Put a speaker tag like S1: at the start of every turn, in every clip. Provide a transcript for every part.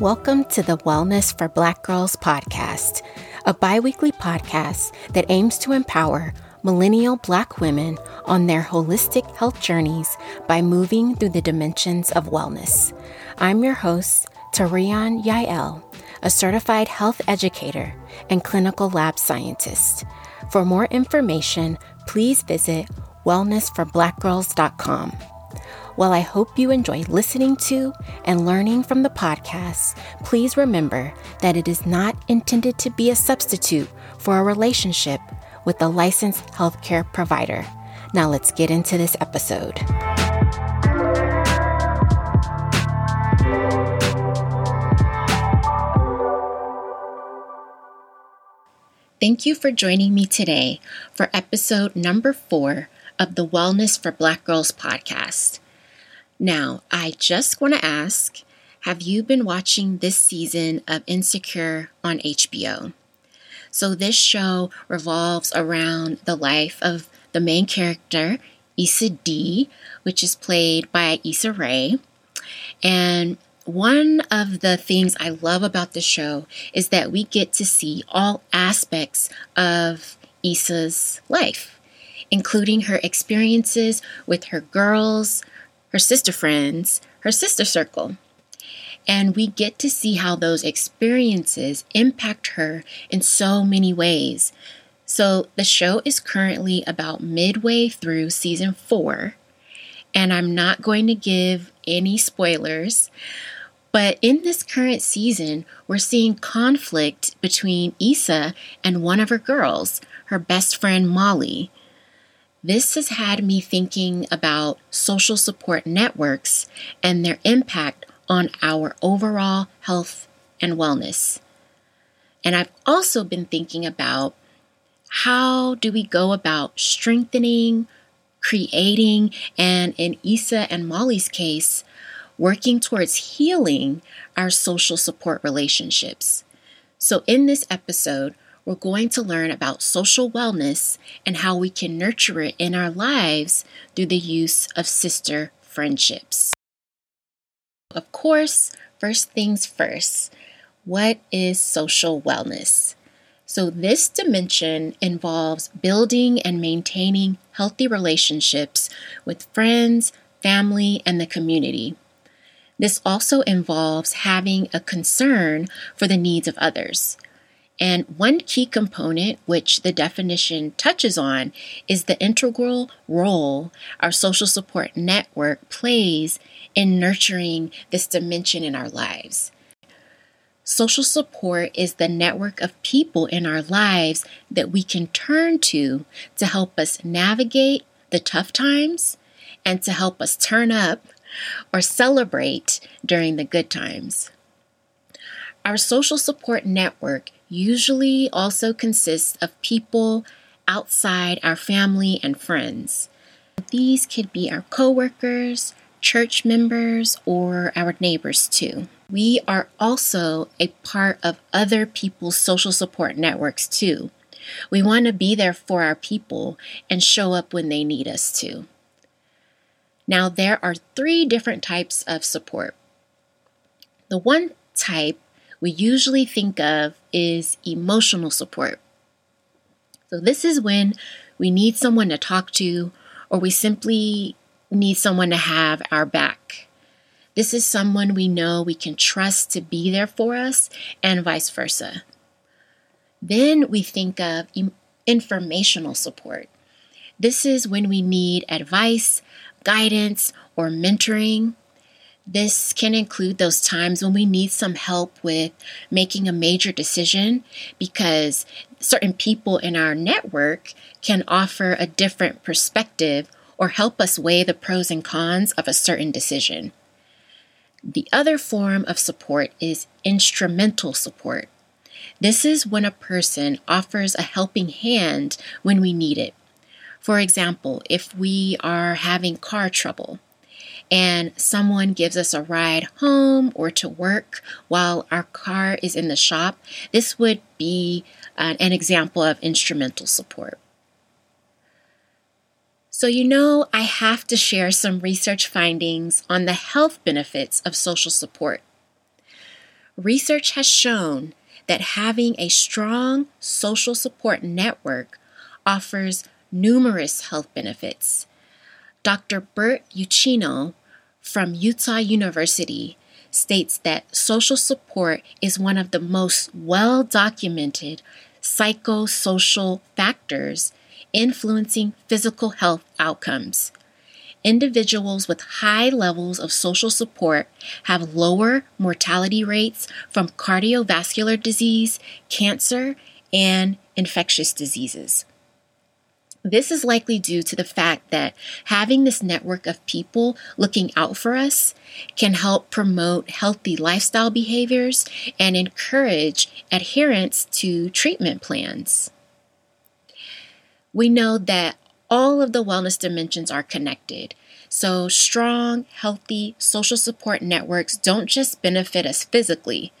S1: Welcome to the Wellness for Black Girls podcast, a bi weekly podcast that aims to empower millennial Black women on their holistic health journeys by moving through the dimensions of wellness. I'm your host, Tarian Yael, a certified health educator and clinical lab scientist. For more information, please visit wellnessforblackgirls.com. While I hope you enjoy listening to and learning from the podcast, please remember that it is not intended to be a substitute for a relationship with a licensed healthcare provider. Now let's get into this episode. Thank you for joining me today for episode number four of the Wellness for Black Girls podcast. Now, I just want to ask have you been watching this season of Insecure on HBO? So, this show revolves around the life of the main character, Issa Dee, which is played by Issa Rae. And one of the things I love about the show is that we get to see all aspects of Issa's life, including her experiences with her girls, her sister friends, her sister circle. And we get to see how those experiences impact her in so many ways. So the show is currently about midway through season four, and I'm not going to give any spoilers. But in this current season, we're seeing conflict between Issa and one of her girls, her best friend Molly. This has had me thinking about social support networks and their impact on our overall health and wellness. And I've also been thinking about how do we go about strengthening, creating, and in Issa and Molly's case, working towards healing our social support relationships. So, in this episode, we're going to learn about social wellness and how we can nurture it in our lives through the use of sister friendships. Of course, first things first, what is social wellness? So, this dimension involves building and maintaining healthy relationships with friends, family, and the community. This also involves having a concern for the needs of others. And one key component, which the definition touches on, is the integral role our social support network plays in nurturing this dimension in our lives. Social support is the network of people in our lives that we can turn to to help us navigate the tough times and to help us turn up or celebrate during the good times. Our social support network usually also consists of people outside our family and friends. These could be our coworkers, church members, or our neighbors too. We are also a part of other people's social support networks too. We want to be there for our people and show up when they need us to. Now, there are three different types of support. The one type we usually think of is emotional support. So, this is when we need someone to talk to, or we simply need someone to have our back. This is someone we know we can trust to be there for us, and vice versa. Then we think of informational support. This is when we need advice, guidance, or mentoring. This can include those times when we need some help with making a major decision because certain people in our network can offer a different perspective or help us weigh the pros and cons of a certain decision. The other form of support is instrumental support. This is when a person offers a helping hand when we need it. For example, if we are having car trouble, and someone gives us a ride home or to work while our car is in the shop, this would be an, an example of instrumental support. So, you know, I have to share some research findings on the health benefits of social support. research has shown that having a strong social support network offers numerous health benefits. Dr. Bert Uchino from Utah University states that social support is one of the most well documented psychosocial factors influencing physical health outcomes. Individuals with high levels of social support have lower mortality rates from cardiovascular disease, cancer, and infectious diseases. This is likely due to the fact that having this network of people looking out for us can help promote healthy lifestyle behaviors and encourage adherence to treatment plans. We know that all of the wellness dimensions are connected. So, strong, healthy social support networks don't just benefit us physically,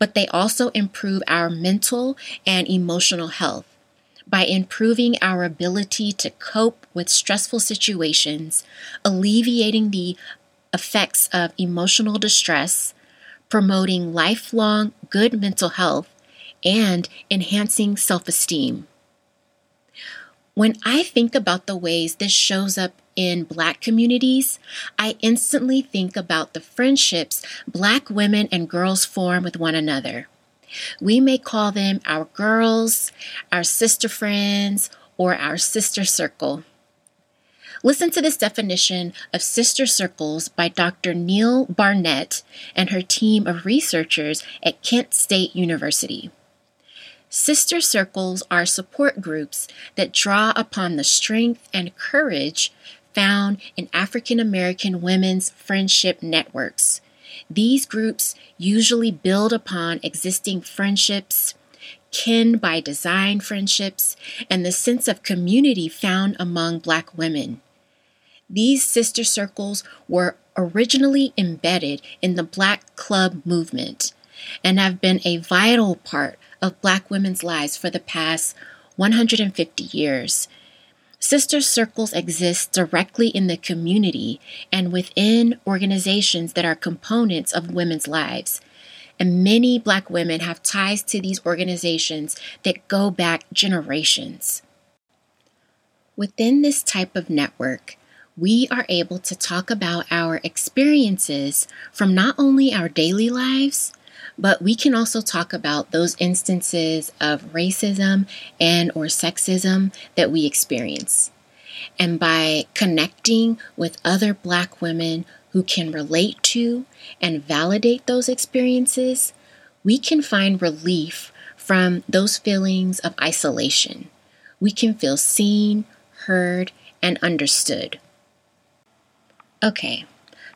S1: but they also improve our mental and emotional health by improving our ability to cope with stressful situations, alleviating the effects of emotional distress, promoting lifelong good mental health, and enhancing self esteem. When I think about the ways this shows up in Black communities, I instantly think about the friendships Black women and girls form with one another. We may call them our girls, our sister friends, or our sister circle. Listen to this definition of sister circles by Dr. Neal-Barnett and her team of researchers at Kent State University. Sister circles are support groups that draw upon the strength and courage found in African American women's friendship networks these groups usually build upon existing friendships, kin by design friendships, and the sense of community found among Black women. These sister circles were originally embedded in the Black Club movement and have been a vital part of Black women's lives for the past 150 years. Sister circles exist directly in the community and within organizations that are components of women's lives. And many Black women have ties to these organizations that go back generations. Within this type of network, we are able to talk about our experiences from not only our daily lives, but we can also talk about those instances of racism and or sexism that we experience. And by connecting with other black women who can relate to and validate those experiences, we can find relief from those feelings of isolation. We can feel seen, heard, and understood. Okay,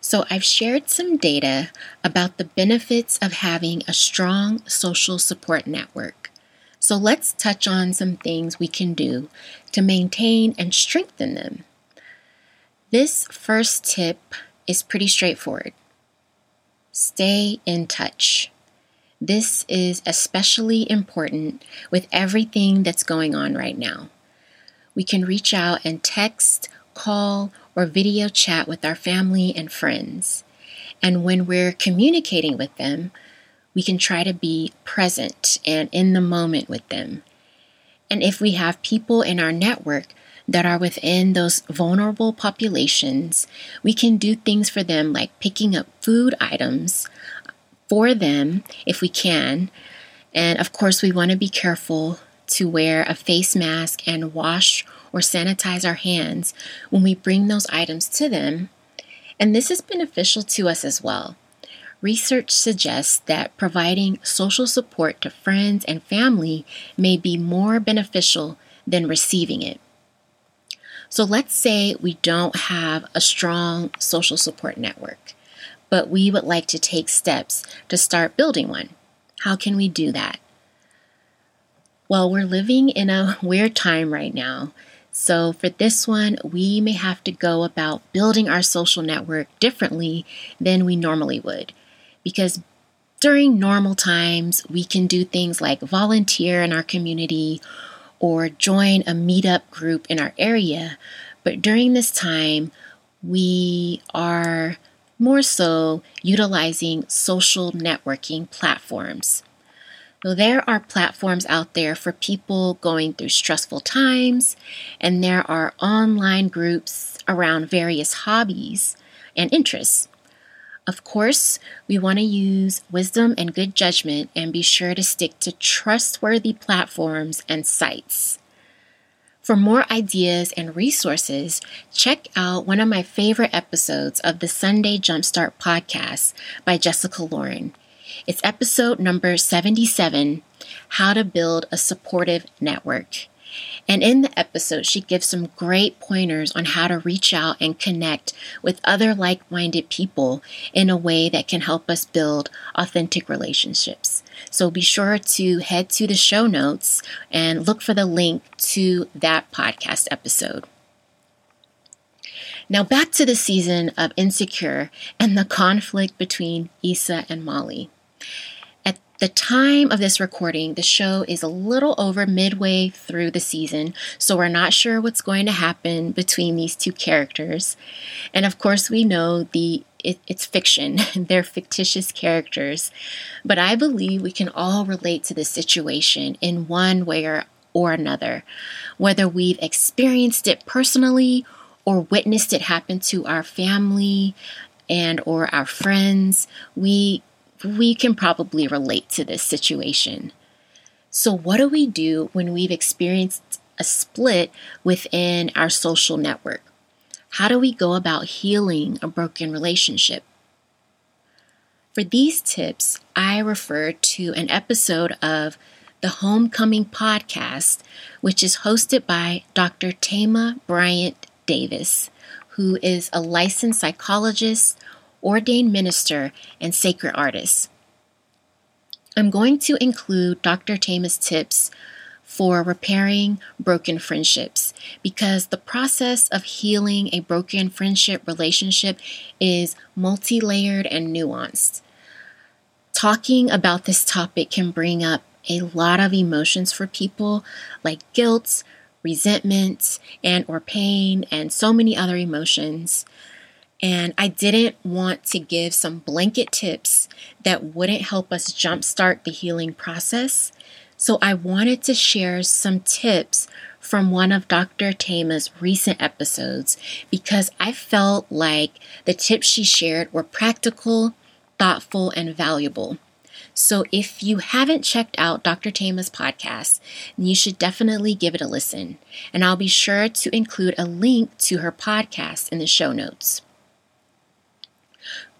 S1: so, I've shared some data about the benefits of having a strong social support network. So, let's touch on some things we can do to maintain and strengthen them. This first tip is pretty straightforward stay in touch. This is especially important with everything that's going on right now. We can reach out and text, call, or video chat with our family and friends. And when we're communicating with them, we can try to be present and in the moment with them. And if we have people in our network that are within those vulnerable populations, we can do things for them like picking up food items for them if we can. And of course, we want to be careful to wear a face mask and wash or sanitize our hands when we bring those items to them. And this is beneficial to us as well. Research suggests that providing social support to friends and family may be more beneficial than receiving it. So let's say we don't have a strong social support network, but we would like to take steps to start building one. How can we do that? Well, we're living in a weird time right now. So, for this one, we may have to go about building our social network differently than we normally would. Because during normal times, we can do things like volunteer in our community or join a meetup group in our area. But during this time, we are more so utilizing social networking platforms. So there are platforms out there for people going through stressful times, and there are online groups around various hobbies and interests. Of course, we want to use wisdom and good judgment and be sure to stick to trustworthy platforms and sites. For more ideas and resources, check out one of my favorite episodes of the Sunday Jumpstart podcast by Jessica Lauren. It's episode number 77 How to Build a Supportive Network. And in the episode, she gives some great pointers on how to reach out and connect with other like minded people in a way that can help us build authentic relationships. So be sure to head to the show notes and look for the link to that podcast episode. Now, back to the season of Insecure and the conflict between Issa and Molly. At the time of this recording, the show is a little over midway through the season, so we're not sure what's going to happen between these two characters. And of course, we know the it, it's fiction, they're fictitious characters. But I believe we can all relate to this situation in one way or, or another, whether we've experienced it personally or witnessed it happen to our family and or our friends. We we can probably relate to this situation. So, what do we do when we've experienced a split within our social network? How do we go about healing a broken relationship? For these tips, I refer to an episode of the Homecoming Podcast, which is hosted by Dr. Thema Bryant Davis, who is a licensed psychologist, ordained minister, and sacred artist. I'm going to include Dr. Thema's tips for repairing broken friendships because the process of healing a broken friendship relationship is multi layered and nuanced. Talking about this topic can bring up a lot of emotions for people like guilt, resentment, and or pain and so many other emotions. And I didn't want to give some blanket tips that wouldn't help us jumpstart the healing process. So I wanted to share some tips from one of Dr. Thema's recent episodes because I felt like the tips she shared were practical, thoughtful, and valuable. So if you haven't checked out Dr. Thema's podcast, you should definitely give it a listen. And I'll be sure to include a link to her podcast in the show notes.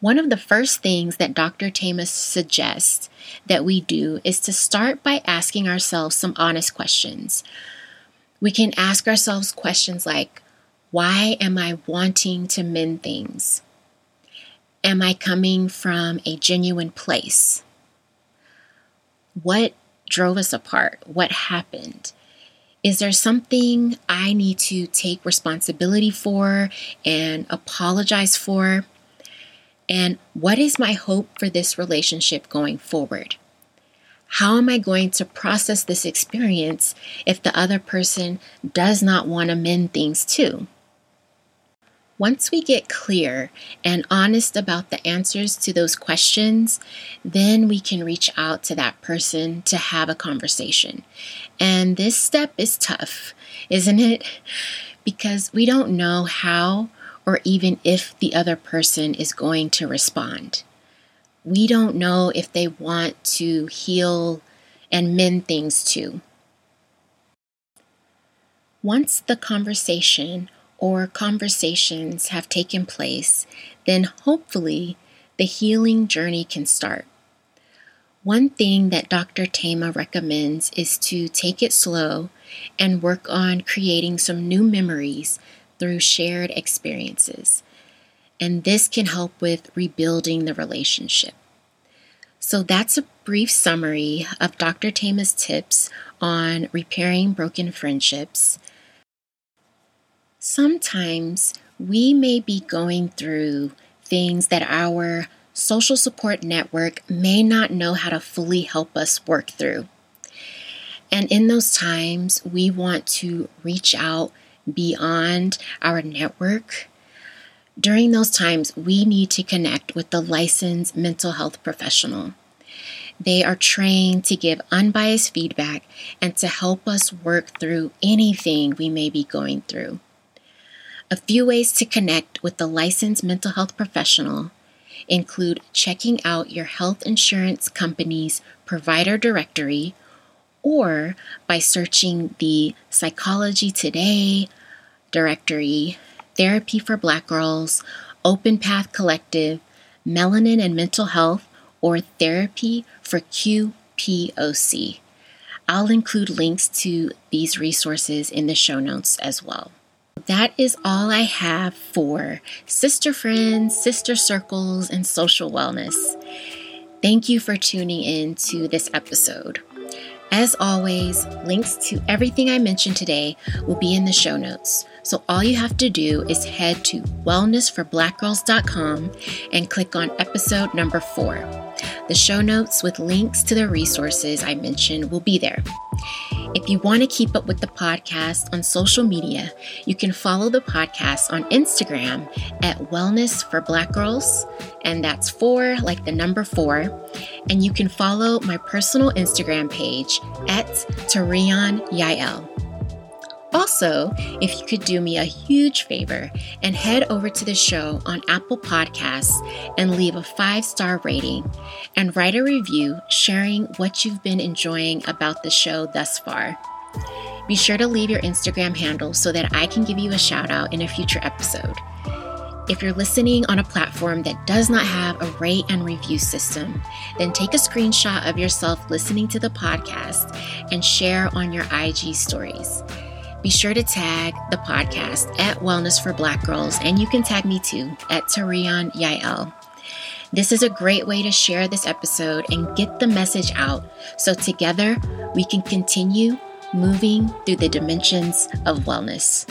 S1: One of the first things that Dr. Thema suggests that we do is to start by asking ourselves some honest questions. We can ask ourselves questions like Why am I wanting to mend things? Am I coming from a genuine place? What drove us apart? What happened? Is there something I need to take responsibility for and apologize for? And what is my hope for this relationship going forward? How am I going to process this experience if the other person does not want to mend things too? Once we get clear and honest about the answers to those questions, then we can reach out to that person to have a conversation. And this step is tough, isn't it? Because we don't know how or even if the other person is going to respond. We don't know if they want to heal and mend things too. Once the conversation or conversations have taken place, then hopefully the healing journey can start. One thing that Dr. Thema recommends is to take it slow and work on creating some new memories through shared experiences. And this can help with rebuilding the relationship. So, that's a brief summary of Dr. Thema's tips on repairing broken friendships. Sometimes we may be going through things that our social support network may not know how to fully help us work through. And in those times, we want to reach out beyond our network During those times, we need to connect with the licensed mental health professional. They are trained to give unbiased feedback and to help us work through anything we may be going through. A few ways to connect with the licensed mental health professional include checking out your health insurance company's provider directory or by searching the Psychology Today directory, Therapy for Black Girls, Open Path Collective, Melanin and Mental Health, or Therapy for QPOC. I'll include links to these resources in the show notes as well. That is all I have for sister friends, sister circles, and social wellness. Thank you for tuning in to this episode. As always, links to everything I mentioned today will be in the show notes. So all you have to do is head to wellnessforblackgirls.com and click on episode number four. The show notes with links to the resources I mentioned will be there. If you want to keep up with the podcast on social media, you can follow the podcast on Instagram at Wellness for Black Girls, and that's four like the number four. And you can follow my personal Instagram page at Tarion Yael. Also, if you could do me a huge favor and head over to the show on Apple Podcasts and leave a five star rating and write a review sharing what you've been enjoying about the show thus far. Be sure to leave your Instagram handle so that I can give you a shout out in a future episode. If you're listening on a platform that does not have a rate and review system, then take a screenshot of yourself listening to the podcast and share on your IG stories. Be sure to tag the podcast at Wellness for Black Girls, and you can tag me too at Tarion Yael. This is a great way to share this episode and get the message out so together we can continue moving through the dimensions of wellness.